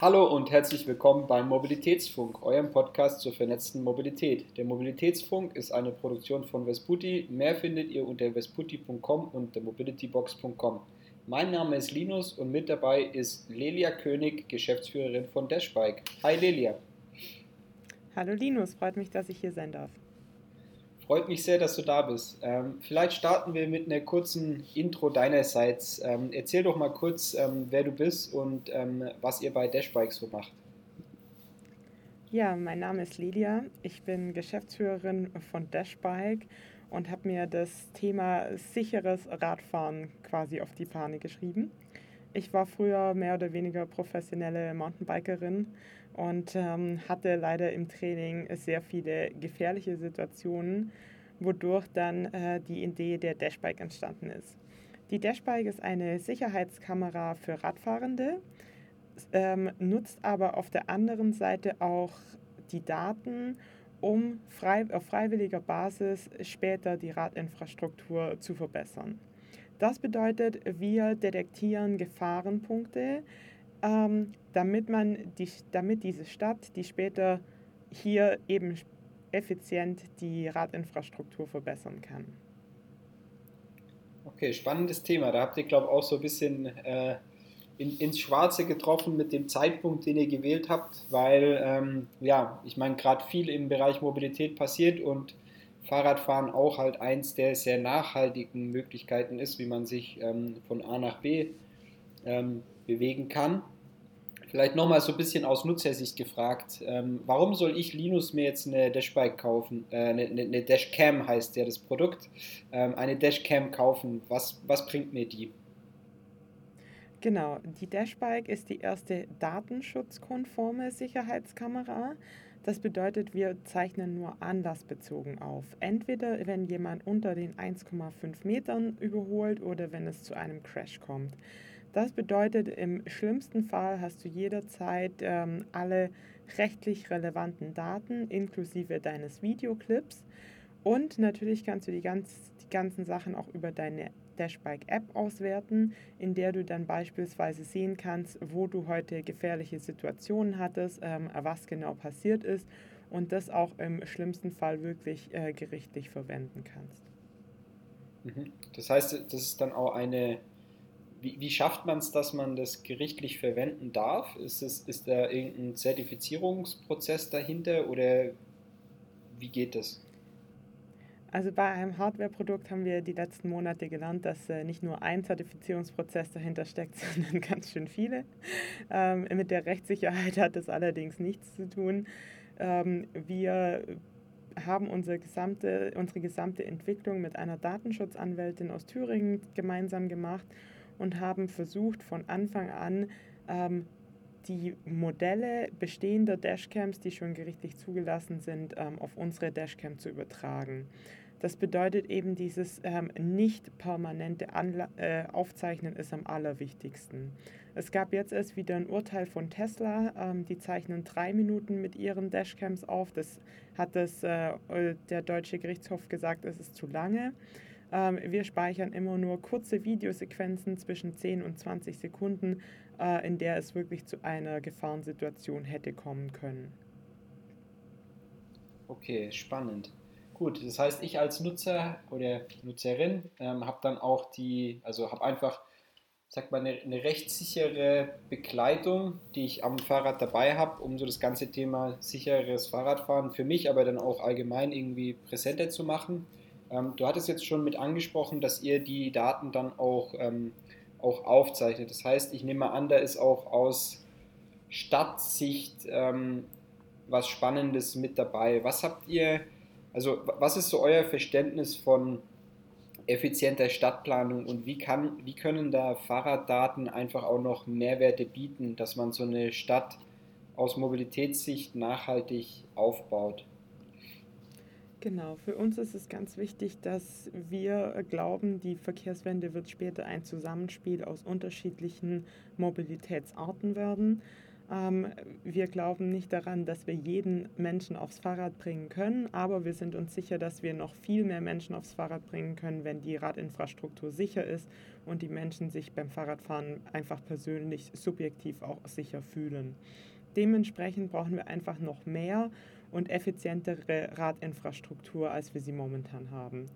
Hallo und herzlich willkommen beim Mobilitätsfunk, eurem Podcast zur vernetzten Mobilität. Der Mobilitätsfunk ist eine Produktion von Vesputi. Mehr findet ihr unter vesputi.com und der mobilitybox.com. Mein Name ist Linus und mit dabei ist Lelia König, Geschäftsführerin von Dashbike. Hi Lelia. Hallo Linus, freut mich, dass ich hier sein darf. Freut mich sehr, dass du da bist. Ähm, vielleicht starten wir mit einer kurzen Intro deinerseits. Ähm, erzähl doch mal kurz, ähm, wer du bist und ähm, was ihr bei Dashbike so macht. Ja, mein Name ist Lilia. Ich bin Geschäftsführerin von Dashbike und habe mir das Thema sicheres Radfahren quasi auf die Fahne geschrieben. Ich war früher mehr oder weniger professionelle Mountainbikerin und ähm, hatte leider im Training sehr viele gefährliche Situationen, wodurch dann äh, die Idee der Dashbike entstanden ist. Die Dashbike ist eine Sicherheitskamera für Radfahrende, ähm, nutzt aber auf der anderen Seite auch die Daten, um frei, auf freiwilliger Basis später die Radinfrastruktur zu verbessern. Das bedeutet, wir detektieren Gefahrenpunkte, ähm, damit, man die, damit diese Stadt, die später hier eben effizient die Radinfrastruktur verbessern kann. Okay, spannendes Thema. Da habt ihr, glaube ich, auch so ein bisschen äh, in, ins Schwarze getroffen mit dem Zeitpunkt, den ihr gewählt habt, weil, ähm, ja, ich meine, gerade viel im Bereich Mobilität passiert und Fahrradfahren auch halt eins der sehr nachhaltigen Möglichkeiten ist, wie man sich ähm, von A nach B ähm, bewegen kann. Vielleicht nochmal so ein bisschen aus Nutzersicht gefragt. Ähm, warum soll ich Linus mir jetzt eine Dashbike kaufen? Äh, eine, eine, Dashcam heißt ja das Produkt. Ähm, eine Dashcam kaufen. Was, was bringt mir die? Genau, die Dashbike ist die erste datenschutzkonforme Sicherheitskamera. Das bedeutet, wir zeichnen nur anlassbezogen auf. Entweder wenn jemand unter den 1,5 Metern überholt oder wenn es zu einem Crash kommt. Das bedeutet, im schlimmsten Fall hast du jederzeit ähm, alle rechtlich relevanten Daten inklusive deines Videoclips. Und natürlich kannst du die, ganz, die ganzen Sachen auch über deine Dashbike-App auswerten, in der du dann beispielsweise sehen kannst, wo du heute gefährliche Situationen hattest, ähm, was genau passiert ist und das auch im schlimmsten Fall wirklich äh, gerichtlich verwenden kannst. Mhm. Das heißt, das ist dann auch eine wie, wie schafft man es, dass man das gerichtlich verwenden darf? Ist, es, ist da irgendein Zertifizierungsprozess dahinter oder wie geht das? Also bei einem Hardware-Produkt haben wir die letzten Monate gelernt, dass äh, nicht nur ein Zertifizierungsprozess dahinter steckt, sondern ganz schön viele. Ähm, mit der Rechtssicherheit hat das allerdings nichts zu tun. Ähm, wir haben unsere gesamte, unsere gesamte Entwicklung mit einer Datenschutzanwältin aus Thüringen gemeinsam gemacht und haben versucht von Anfang an ähm, die Modelle bestehender Dashcams, die schon gerichtlich zugelassen sind, ähm, auf unsere Dashcam zu übertragen. Das bedeutet eben, dieses ähm, nicht permanente Anla äh, Aufzeichnen ist am allerwichtigsten. Es gab jetzt erst wieder ein Urteil von Tesla, ähm, die zeichnen drei Minuten mit ihren Dashcams auf. Das hat das, äh, der deutsche Gerichtshof gesagt, es ist zu lange. Ähm, wir speichern immer nur kurze Videosequenzen zwischen 10 und 20 Sekunden, äh, in der es wirklich zu einer Gefahrensituation hätte kommen können. Okay, spannend. Gut, das heißt, ich als Nutzer oder Nutzerin ähm, habe dann auch die, also habe einfach, sag mal, eine, eine rechtssichere Begleitung, die ich am Fahrrad dabei habe, um so das ganze Thema sicheres Fahrradfahren für mich, aber dann auch allgemein irgendwie präsenter zu machen. Ähm, du hattest jetzt schon mit angesprochen, dass ihr die Daten dann auch, ähm, auch aufzeichnet. Das heißt, ich nehme an, da ist auch aus Stadtsicht ähm, was Spannendes mit dabei. Was habt ihr, also was ist so euer Verständnis von effizienter Stadtplanung und wie, kann, wie können da Fahrraddaten einfach auch noch Mehrwerte bieten, dass man so eine Stadt aus Mobilitätssicht nachhaltig aufbaut? Genau, für uns ist es ganz wichtig, dass wir glauben, die Verkehrswende wird später ein Zusammenspiel aus unterschiedlichen Mobilitätsarten werden. Ähm, wir glauben nicht daran, dass wir jeden Menschen aufs Fahrrad bringen können, aber wir sind uns sicher, dass wir noch viel mehr Menschen aufs Fahrrad bringen können, wenn die Radinfrastruktur sicher ist und die Menschen sich beim Fahrradfahren einfach persönlich subjektiv auch sicher fühlen. Dementsprechend brauchen wir einfach noch mehr und effizientere Radinfrastruktur, als wir sie momentan haben.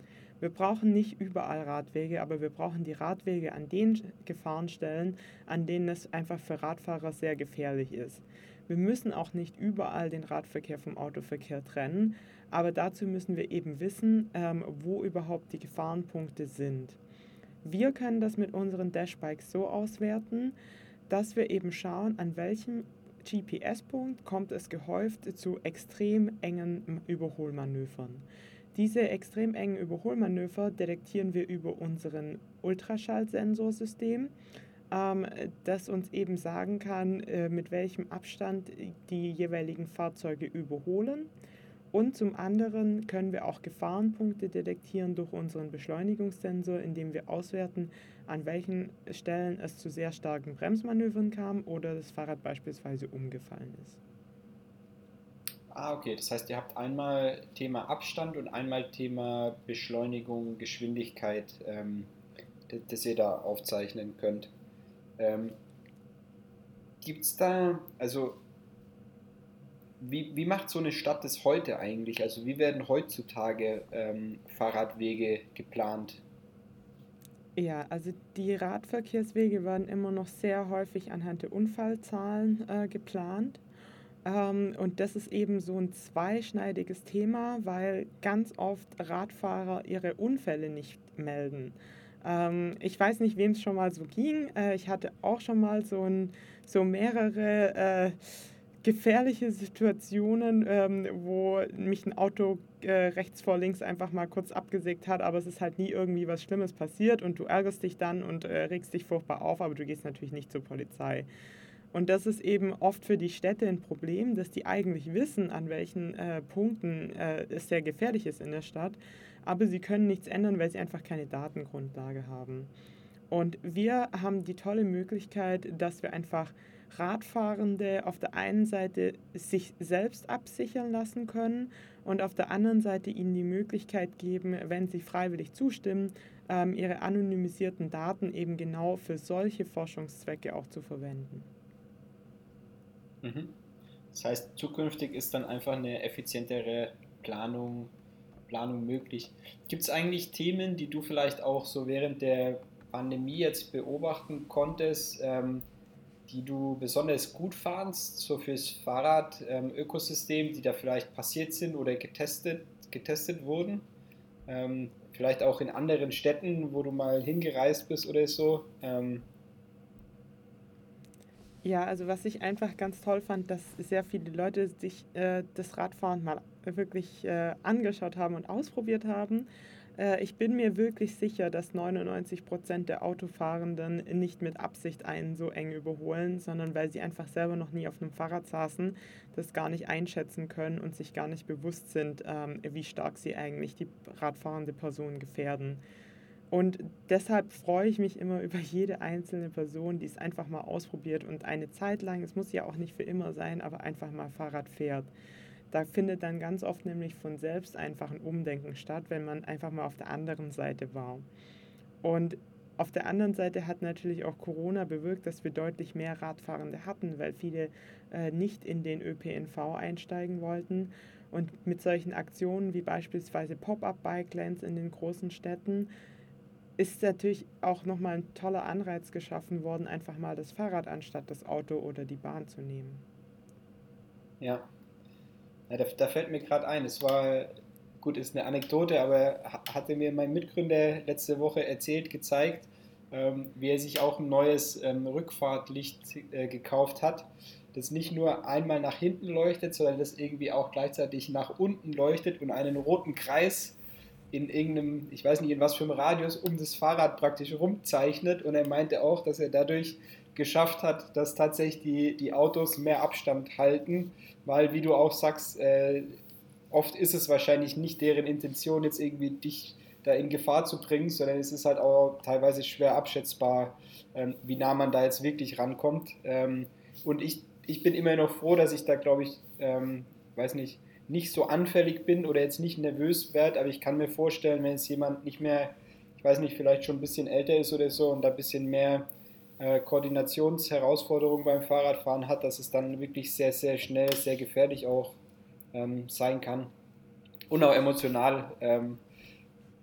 Wir brauchen nicht überall Radwege, aber wir brauchen die Radwege an den Gefahrenstellen, an denen es einfach für Radfahrer sehr gefährlich ist. Wir müssen auch nicht überall den Radverkehr vom Autoverkehr trennen, aber dazu müssen wir eben wissen, ähm, wo überhaupt die Gefahrenpunkte sind. Wir können das mit unseren Dashbikes so auswerten, dass wir eben schauen, an welchem GPS-Punkt kommt es gehäuft zu extrem engen Überholmanövern. Diese extrem engen Überholmanöver detektieren wir über unseren Ultraschallsensorsystem, ähm, das uns eben sagen kann, äh, mit welchem Abstand die jeweiligen Fahrzeuge überholen. Und zum anderen können wir auch Gefahrenpunkte detektieren durch unseren Beschleunigungssensor, indem wir auswerten, an welchen Stellen es zu sehr starken Bremsmanövern kam oder das Fahrrad beispielsweise umgefallen ist. Ah, okay. Das heißt, ihr habt einmal Thema Abstand und einmal Thema Beschleunigung, Geschwindigkeit, ähm, das ihr da aufzeichnen könnt. Ähm, Gibt es da, also wie, wie macht so eine Stadt das heute eigentlich? Also wie werden heutzutage ähm, Fahrradwege geplant? Ja, also die Radverkehrswege werden immer noch sehr häufig anhand der Unfallzahlen äh, geplant. Ähm, und das ist eben so ein zweischneidiges Thema, weil ganz oft Radfahrer ihre Unfälle nicht melden. Ähm, ich weiß nicht, wem es schon mal so ging. Äh, ich hatte auch schon mal so, ein, so mehrere äh, gefährliche Situationen, ähm, wo mich ein Auto äh, rechts vor links einfach mal kurz abgesägt hat, aber es ist halt nie irgendwie was Schlimmes passiert und du ärgerst dich dann und äh, regst dich furchtbar auf, aber du gehst natürlich nicht zur Polizei. Und das ist eben oft für die Städte ein Problem, dass die eigentlich wissen, an welchen äh, Punkten äh, es sehr gefährlich ist in der Stadt, aber sie können nichts ändern, weil sie einfach keine Datengrundlage haben. Und wir haben die tolle Möglichkeit, dass wir einfach Radfahrende auf der einen Seite sich selbst absichern lassen können und auf der anderen Seite ihnen die Möglichkeit geben, wenn sie freiwillig zustimmen, ähm, ihre anonymisierten Daten eben genau für solche Forschungszwecke auch zu verwenden. Mhm. Das heißt, zukünftig ist dann einfach eine effizientere Planung, Planung möglich. Gibt es eigentlich Themen, die du vielleicht auch so während der Pandemie jetzt beobachten konntest, ähm, die du besonders gut fandst, so fürs Fahrrad-Ökosystem, ähm, die da vielleicht passiert sind oder getestet, getestet wurden? Ähm, vielleicht auch in anderen Städten, wo du mal hingereist bist oder so. Ähm, ja, also was ich einfach ganz toll fand, dass sehr viele Leute sich äh, das Radfahren mal wirklich äh, angeschaut haben und ausprobiert haben. Äh, ich bin mir wirklich sicher, dass 99 Prozent der Autofahrenden nicht mit Absicht einen so eng überholen, sondern weil sie einfach selber noch nie auf einem Fahrrad saßen, das gar nicht einschätzen können und sich gar nicht bewusst sind, ähm, wie stark sie eigentlich die radfahrende Person gefährden. Und deshalb freue ich mich immer über jede einzelne Person, die es einfach mal ausprobiert und eine Zeit lang, es muss ja auch nicht für immer sein, aber einfach mal Fahrrad fährt. Da findet dann ganz oft nämlich von selbst einfach ein Umdenken statt, wenn man einfach mal auf der anderen Seite war. Und auf der anderen Seite hat natürlich auch Corona bewirkt, dass wir deutlich mehr Radfahrende hatten, weil viele äh, nicht in den ÖPNV einsteigen wollten. Und mit solchen Aktionen wie beispielsweise Pop-up-Bike-Lanes in den großen Städten ist natürlich auch nochmal ein toller Anreiz geschaffen worden, einfach mal das Fahrrad anstatt das Auto oder die Bahn zu nehmen. Ja, ja da, da fällt mir gerade ein, es war, gut, ist eine Anekdote, aber hatte mir mein Mitgründer letzte Woche erzählt, gezeigt, ähm, wie er sich auch ein neues ähm, Rückfahrtlicht äh, gekauft hat, das nicht nur einmal nach hinten leuchtet, sondern das irgendwie auch gleichzeitig nach unten leuchtet und einen roten Kreis in irgendeinem, ich weiß nicht in was für einem Radius, um das Fahrrad praktisch rumzeichnet. Und er meinte auch, dass er dadurch geschafft hat, dass tatsächlich die, die Autos mehr Abstand halten, weil, wie du auch sagst, äh, oft ist es wahrscheinlich nicht deren Intention, jetzt irgendwie dich da in Gefahr zu bringen, sondern es ist halt auch teilweise schwer abschätzbar, ähm, wie nah man da jetzt wirklich rankommt. Ähm, und ich, ich bin immer noch froh, dass ich da, glaube ich, ähm, weiß nicht, nicht so anfällig bin oder jetzt nicht nervös werde, aber ich kann mir vorstellen, wenn jetzt jemand nicht mehr, ich weiß nicht, vielleicht schon ein bisschen älter ist oder so und da ein bisschen mehr äh, Koordinationsherausforderungen beim Fahrradfahren hat, dass es dann wirklich sehr, sehr schnell, sehr gefährlich auch ähm, sein kann. Und auch emotional ähm,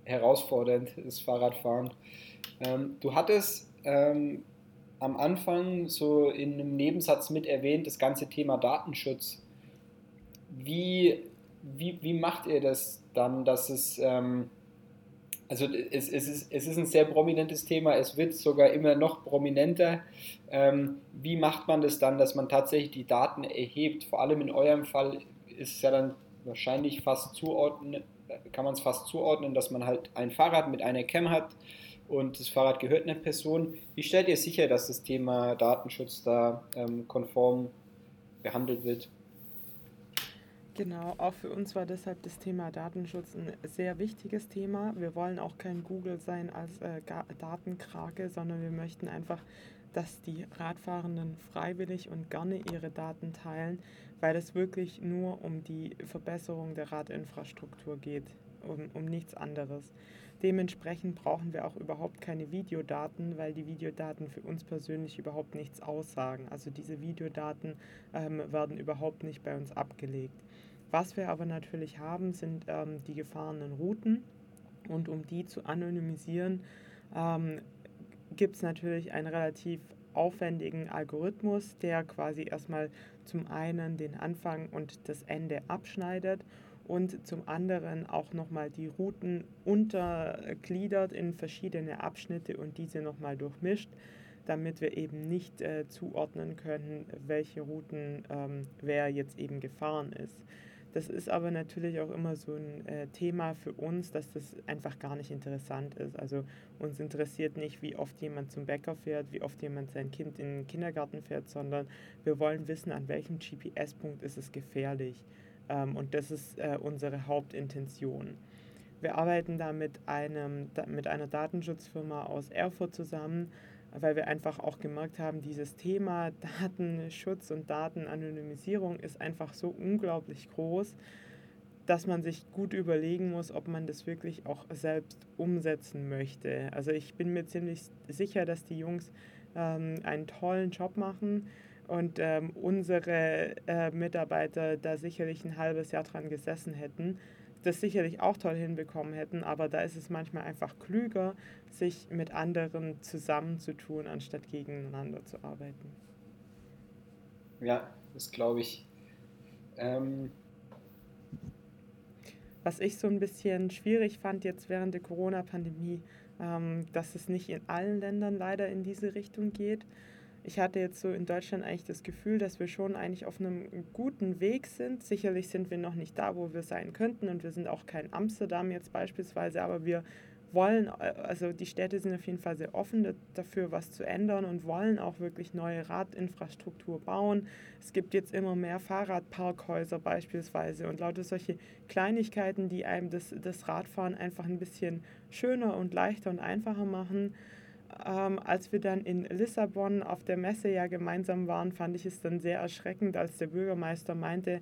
herausfordernd, das Fahrradfahren. Ähm, du hattest ähm, am Anfang so in einem Nebensatz mit erwähnt, das ganze Thema Datenschutz. Wie, wie, wie macht ihr das dann, dass es, ähm, also es, es, ist, es ist ein sehr prominentes Thema, es wird sogar immer noch prominenter. Ähm, wie macht man das dann, dass man tatsächlich die Daten erhebt? Vor allem in eurem Fall ist es ja dann wahrscheinlich fast zuordnen, kann man es fast zuordnen, dass man halt ein Fahrrad mit einer Cam hat und das Fahrrad gehört einer Person. Wie stellt ihr sicher, dass das Thema Datenschutz da ähm, konform behandelt wird? Genau, auch für uns war deshalb das Thema Datenschutz ein sehr wichtiges Thema. Wir wollen auch kein Google sein als äh, Datenkrake, sondern wir möchten einfach, dass die Radfahrenden freiwillig und gerne ihre Daten teilen, weil es wirklich nur um die Verbesserung der Radinfrastruktur geht, um, um nichts anderes. Dementsprechend brauchen wir auch überhaupt keine Videodaten, weil die Videodaten für uns persönlich überhaupt nichts aussagen. Also diese Videodaten ähm, werden überhaupt nicht bei uns abgelegt. Was wir aber natürlich haben, sind ähm, die gefahrenen Routen. Und um die zu anonymisieren, ähm, gibt es natürlich einen relativ aufwendigen Algorithmus, der quasi erstmal zum einen den Anfang und das Ende abschneidet und zum anderen auch nochmal die Routen untergliedert in verschiedene Abschnitte und diese nochmal durchmischt, damit wir eben nicht äh, zuordnen können, welche Routen ähm, wer jetzt eben gefahren ist. Das ist aber natürlich auch immer so ein äh, Thema für uns, dass das einfach gar nicht interessant ist. Also uns interessiert nicht, wie oft jemand zum Bäcker fährt, wie oft jemand sein Kind in den Kindergarten fährt, sondern wir wollen wissen, an welchem GPS-Punkt ist es gefährlich. Ähm, und das ist äh, unsere Hauptintention. Wir arbeiten da mit, einem, mit einer Datenschutzfirma aus Erfurt zusammen, weil wir einfach auch gemerkt haben, dieses Thema Datenschutz und Datenanonymisierung ist einfach so unglaublich groß, dass man sich gut überlegen muss, ob man das wirklich auch selbst umsetzen möchte. Also ich bin mir ziemlich sicher, dass die Jungs ähm, einen tollen Job machen und ähm, unsere äh, Mitarbeiter da sicherlich ein halbes Jahr dran gesessen hätten, das sicherlich auch toll hinbekommen hätten, aber da ist es manchmal einfach klüger, sich mit anderen zusammenzutun, anstatt gegeneinander zu arbeiten. Ja, das glaube ich. Ähm Was ich so ein bisschen schwierig fand jetzt während der Corona-Pandemie, ähm, dass es nicht in allen Ländern leider in diese Richtung geht ich hatte jetzt so in Deutschland eigentlich das Gefühl, dass wir schon eigentlich auf einem guten Weg sind. Sicherlich sind wir noch nicht da, wo wir sein könnten und wir sind auch kein Amsterdam jetzt beispielsweise, aber wir wollen, also die Städte sind auf jeden Fall sehr offen dafür, was zu ändern und wollen auch wirklich neue Radinfrastruktur bauen. Es gibt jetzt immer mehr Fahrradparkhäuser beispielsweise und lauter solche Kleinigkeiten, die einem das, das Radfahren einfach ein bisschen schöner und leichter und einfacher machen ähm, als wir dann in Lissabon auf der Messe ja gemeinsam waren, fand ich es dann sehr erschreckend, als der Bürgermeister meinte,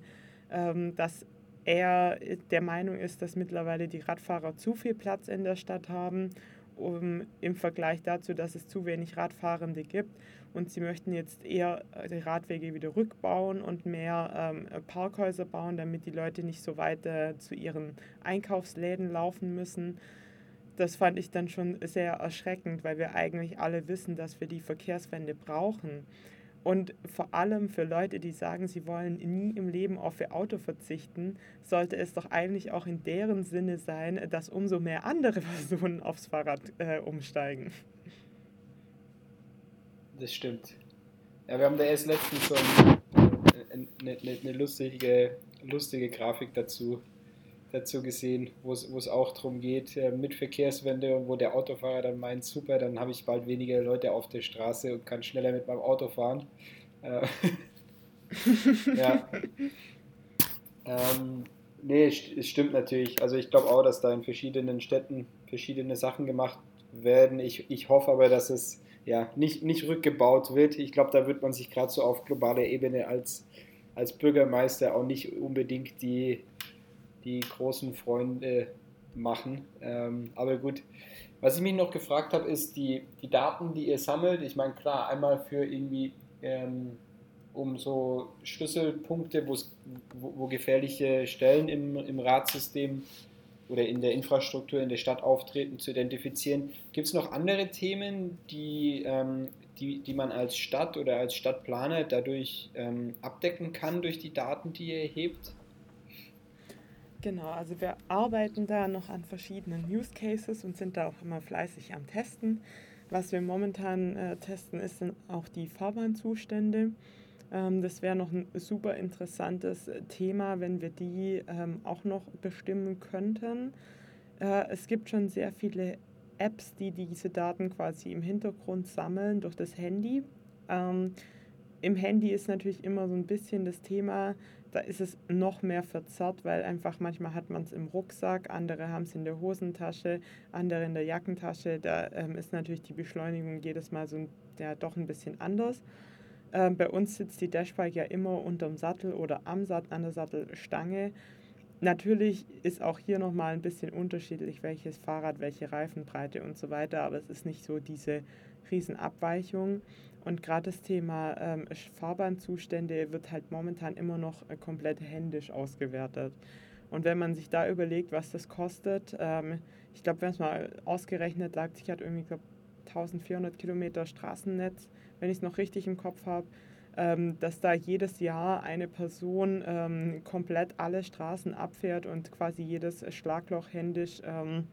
ähm, dass er der Meinung ist, dass mittlerweile die Radfahrer zu viel Platz in der Stadt haben, um, im Vergleich dazu, dass es zu wenig Radfahrende gibt. Und sie möchten jetzt eher die Radwege wieder rückbauen und mehr ähm, Parkhäuser bauen, damit die Leute nicht so weit äh, zu ihren Einkaufsläden laufen müssen das fand ich dann schon sehr erschreckend, weil wir eigentlich alle wissen, dass wir die Verkehrswende brauchen. Und vor allem für Leute, die sagen, sie wollen nie im Leben auf ihr Auto verzichten, sollte es doch eigentlich auch in deren Sinne sein, dass umso mehr andere Personen aufs Fahrrad äh, umsteigen. Das stimmt. Ja, wir haben da erst letztens so eine, eine, eine lustige, lustige Grafik dazu dazu gesehen, wo es auch darum geht, äh, mit Verkehrswende und wo der Autofahrer dann meint, super, dann habe ich bald weniger Leute auf der Straße und kann schneller mit meinem Auto fahren. Äh, ja. Ähm, nee, es stimmt natürlich. Also ich glaube auch, dass da in verschiedenen Städten verschiedene Sachen gemacht werden. Ich, ich hoffe aber, dass es ja, nicht, nicht rückgebaut wird. Ich glaube, da wird man sich gerade so auf globaler Ebene als, als Bürgermeister auch nicht unbedingt die, die großen Freunde machen. Ähm, aber gut, was ich mich noch gefragt habe, ist die, die Daten, die ihr sammelt. Ich meine, klar, einmal für irgendwie ähm, um so Schlüsselpunkte, wo, wo gefährliche Stellen im, im Radsystem oder in der Infrastruktur in der Stadt auftreten, zu identifizieren. Gibt es noch andere Themen, die, ähm, die, die man als Stadt oder als Stadtplaner dadurch ähm, abdecken kann durch die Daten, die ihr erhebt? Genau, also wir arbeiten da noch an verschiedenen Use Cases und sind da auch immer fleißig am Testen. Was wir momentan äh, testen, ist auch die Fahrbahnzustände. Ähm, das wäre noch ein super interessantes Thema, wenn wir die ähm, auch noch bestimmen könnten. Äh, es gibt schon sehr viele Apps, die diese Daten quasi im Hintergrund sammeln durch das Handy. Ähm, Im Handy ist natürlich immer so ein bisschen das Thema, da ist es noch mehr verzerrt, weil einfach manchmal hat man es im Rucksack, andere haben es in der Hosentasche, andere in der Jackentasche. Da ähm, ist natürlich die Beschleunigung jedes Mal so ja, doch ein bisschen anders. Ähm, bei uns sitzt die Dashbike ja immer unterm Sattel oder am Sattel, an der Sattelstange. Natürlich ist auch hier nochmal ein bisschen unterschiedlich, welches Fahrrad, welche Reifenbreite und so weiter, aber es ist nicht so diese Riesenabweichung. Und gerade das Thema ähm, Fahrbahnzustände wird halt momentan immer noch äh, komplett händisch ausgewertet. Und wenn man sich da überlegt, was das kostet, ähm, ich glaube, wenn es mal ausgerechnet, Leipzig hat irgendwie glaub, 1400 Kilometer Straßennetz wenn ich es noch richtig im Kopf habe, ähm, dass da jedes Jahr eine Person ähm, komplett alle Straßen abfährt und quasi jedes Schlagloch händisch ähm,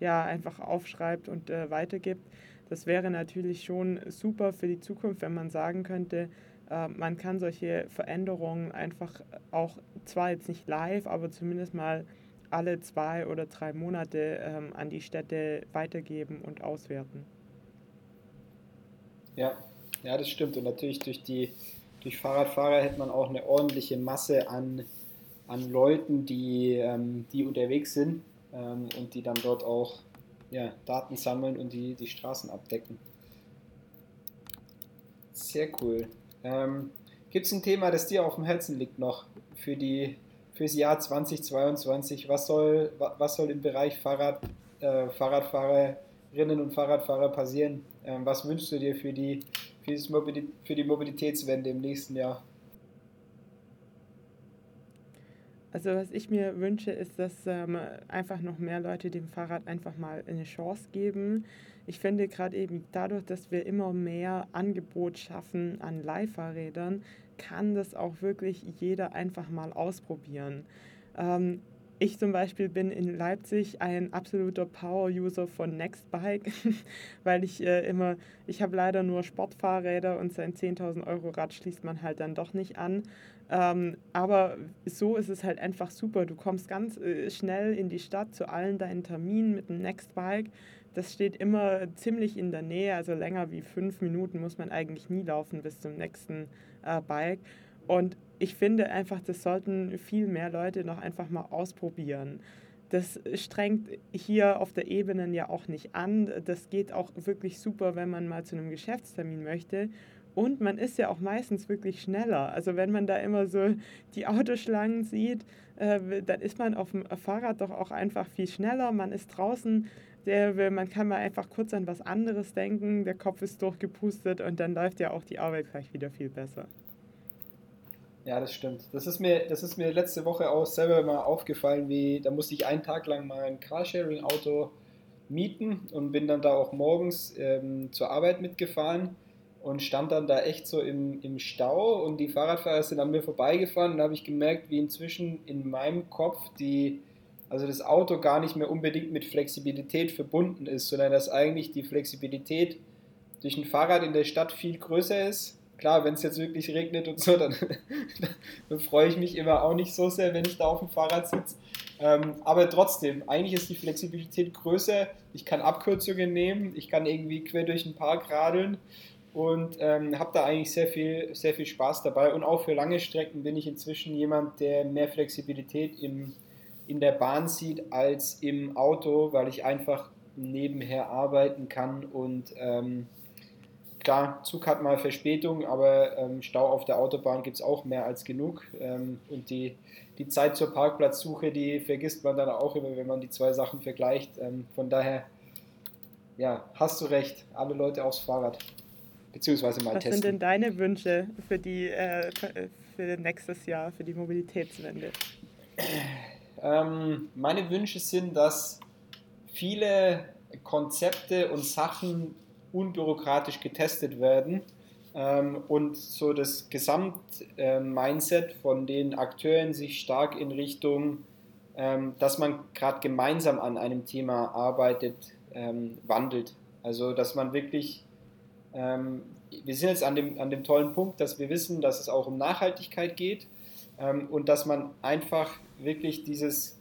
ja, einfach aufschreibt und äh, weitergibt. Das wäre natürlich schon super für die Zukunft, wenn man sagen könnte, äh, man kann solche Veränderungen einfach auch zwar jetzt nicht live, aber zumindest mal alle zwei oder drei Monate ähm, an die Städte weitergeben und auswerten. Ja, ja, das stimmt. Und natürlich durch die durch Fahrradfahrer hätte man auch eine ordentliche Masse an, an Leuten, die, ähm, die unterwegs sind ähm, und die dann dort auch ja, Daten sammeln und die, die Straßen abdecken. Sehr cool. Ähm, Gibt es ein Thema, das dir auf dem Herzen liegt noch für die fürs Jahr 2022? Was soll, was soll im Bereich Fahrrad, äh, Fahrradfahrerinnen und Fahrradfahrer passieren? Ähm, was wünschst du dir für die für die Mobilitätswende im nächsten Jahr? Also was ich mir wünsche, ist, dass ähm, einfach noch mehr Leute dem Fahrrad einfach mal eine Chance geben. Ich finde gerade eben dadurch, dass wir immer mehr Angebot schaffen an Leihfahrrädern, kann das auch wirklich jeder einfach mal ausprobieren. Ähm, ich zum Beispiel bin in Leipzig ein absoluter Power-User von Nextbike, weil ich äh, immer, ich habe leider nur Sportfahrräder und sein 10.000 Euro Rad schließt man halt dann doch nicht an. Ähm, aber so ist es halt einfach super. Du kommst ganz äh, schnell in die Stadt zu allen deinen Terminen mit dem Nextbike. Das steht immer ziemlich in der Nähe, also länger wie fünf Minuten muss man eigentlich nie laufen bis zum nächsten äh, Bike. Und ich finde einfach, das sollten viel mehr Leute noch einfach mal ausprobieren. Das strengt hier auf der Ebene ja auch nicht an. Das geht auch wirklich super, wenn man mal zu einem Geschäftstermin möchte. Und man ist ja auch meistens wirklich schneller. Also wenn man da immer so die Autoschlangen sieht, äh, dann ist man auf dem Fahrrad doch auch einfach viel schneller. Man ist draußen, der, man kann mal einfach kurz an was anderes denken, der Kopf ist durchgepustet und dann läuft ja auch die Arbeit gleich wieder viel besser. Ja, das stimmt. Das ist mir, das ist mir letzte Woche auch selber mal aufgefallen, wie da musste ich einen Tag lang mal ein Carsharing-Auto mieten und bin dann da auch morgens ähm, zur Arbeit mitgefahren und stand dann da echt so im, im Stau und die Fahrradfahrer sind an mir vorbeigefahren und habe ich gemerkt, wie inzwischen in meinem Kopf die, also das Auto gar nicht mehr unbedingt mit Flexibilität verbunden ist, sondern dass eigentlich die Flexibilität durch ein Fahrrad in der Stadt viel größer ist klar, wenn es jetzt wirklich regnet und so, dann, dann, freue ich mich immer auch nicht so sehr, wenn ich da auf dem Fahrrad sitze. Ähm, aber trotzdem, eigentlich ist die Flexibilität größer. Ich kann Abkürzungen nehmen, ich kann irgendwie quer durch den Park radeln und ähm, habe da eigentlich sehr viel, sehr viel Spaß dabei. Und auch für lange Strecken bin ich inzwischen jemand, der mehr Flexibilität im, in der Bahn sieht als im Auto, weil ich einfach nebenher arbeiten kann und ähm, klar, Zug hat mal Verspätung, aber ähm, Stau auf der Autobahn gibt es auch mehr als genug. Ähm, und die, die Zeit zur Parkplatzsuche, die vergisst man dann auch immer, wenn man die zwei Sachen vergleicht. Ähm, von daher, ja, hast du recht, alle Leute aufs Fahrrad. Beziehungsweise mal Was testen. sind denn deine Wünsche für, die, äh, für nächstes Jahr, für die Mobilitätswende? Ähm, meine Wünsche sind, dass viele Konzepte und Sachen unbürokratisch getestet werden ähm, und so das Gesamt-Mindset äh, von den Akteuren sich stark in Richtung, ähm, dass man gerade gemeinsam an einem Thema arbeitet, ähm, wandelt. Also dass man wirklich, ähm, wir sind jetzt an dem, an dem tollen Punkt, dass wir wissen, dass es auch um Nachhaltigkeit geht ähm, und dass man einfach wirklich dieses,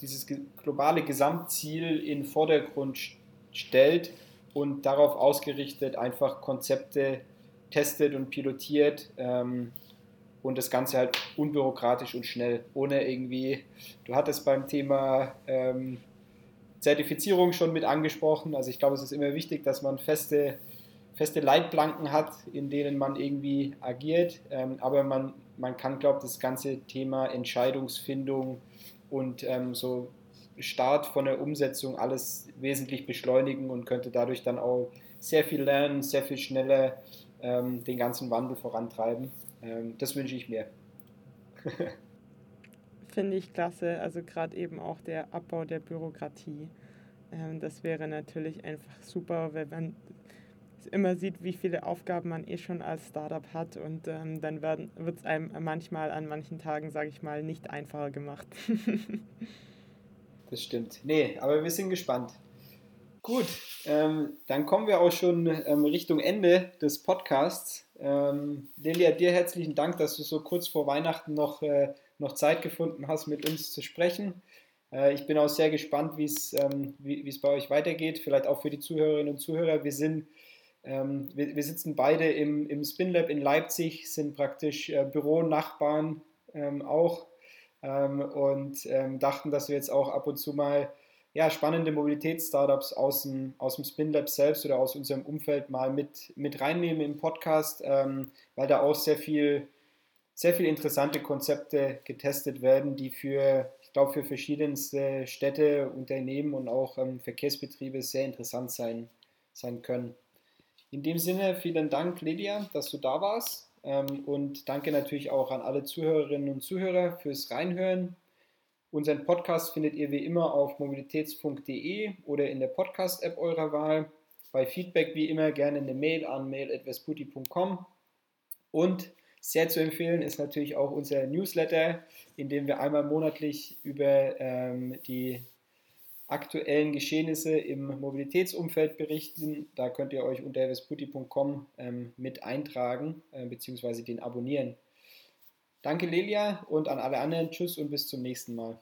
dieses globale Gesamtziel in Vordergrund stellt und darauf ausgerichtet einfach Konzepte testet und pilotiert ähm, und das Ganze halt unbürokratisch und schnell, ohne irgendwie, du hattest beim Thema ähm, Zertifizierung schon mit angesprochen, also ich glaube, es ist immer wichtig, dass man feste, feste Leitplanken hat, in denen man irgendwie agiert, ähm, aber man, man kann, glaube ich, das ganze Thema Entscheidungsfindung und ähm, so Start von der Umsetzung alles wesentlich beschleunigen und könnte dadurch dann auch sehr viel lernen, sehr viel schneller ähm, den ganzen Wandel vorantreiben. Ähm, das wünsche ich mir. Finde ich klasse, also gerade eben auch der Abbau der Bürokratie. Ähm, das wäre natürlich einfach super, wenn man immer sieht, wie viele Aufgaben man eh schon als Startup hat und ähm, dann wird es einem manchmal an manchen Tagen, sage ich mal, nicht einfacher gemacht. das stimmt. Nee, aber wir sind gespannt. Gut, ähm, dann kommen wir auch schon ähm, Richtung Ende des Podcasts. Ähm, Delia, dir herzlichen Dank, dass du so kurz vor Weihnachten noch, äh, noch Zeit gefunden hast, mit uns zu sprechen. Äh, ich bin auch sehr gespannt, ähm, wie es bei euch weitergeht, vielleicht auch für die Zuhörerinnen und Zuhörer. Wir sind ähm, wir, wir, sitzen beide im, im SpinLab in Leipzig, sind praktisch äh, Büronachbarn ähm, auch ähm, und ähm, dachten, dass wir jetzt auch ab und zu mal ja, spannende Mobilitätsstartups aus dem, aus dem SpinLab selbst oder aus unserem Umfeld mal mit, mit reinnehmen im Podcast, ähm, weil da auch sehr viel, sehr viel interessante Konzepte getestet werden, die für, ich glaube, für verschiedenste Städte, Unternehmen und auch ähm, Verkehrsbetriebe sehr interessant sein, sein können. In dem Sinne, vielen Dank, Lydia, dass du da warst. Ähm, und danke natürlich auch an alle Zuhörerinnen und Zuhörer fürs Reinhören. Unseren Podcast findet ihr wie immer auf mobilitätsfunk.de oder in der Podcast-App eurer Wahl. Bei Feedback wie immer gerne eine Mail an mail.vesputi.com. Und sehr zu empfehlen ist natürlich auch unser Newsletter, in dem wir einmal monatlich über ähm, die aktuellen Geschehnisse im Mobilitätsumfeld berichten. Da könnt ihr euch unter vesputi.com ähm, mit eintragen äh, bzw. den abonnieren. Danke Lelia und an alle anderen. Tschüss und bis zum nächsten Mal.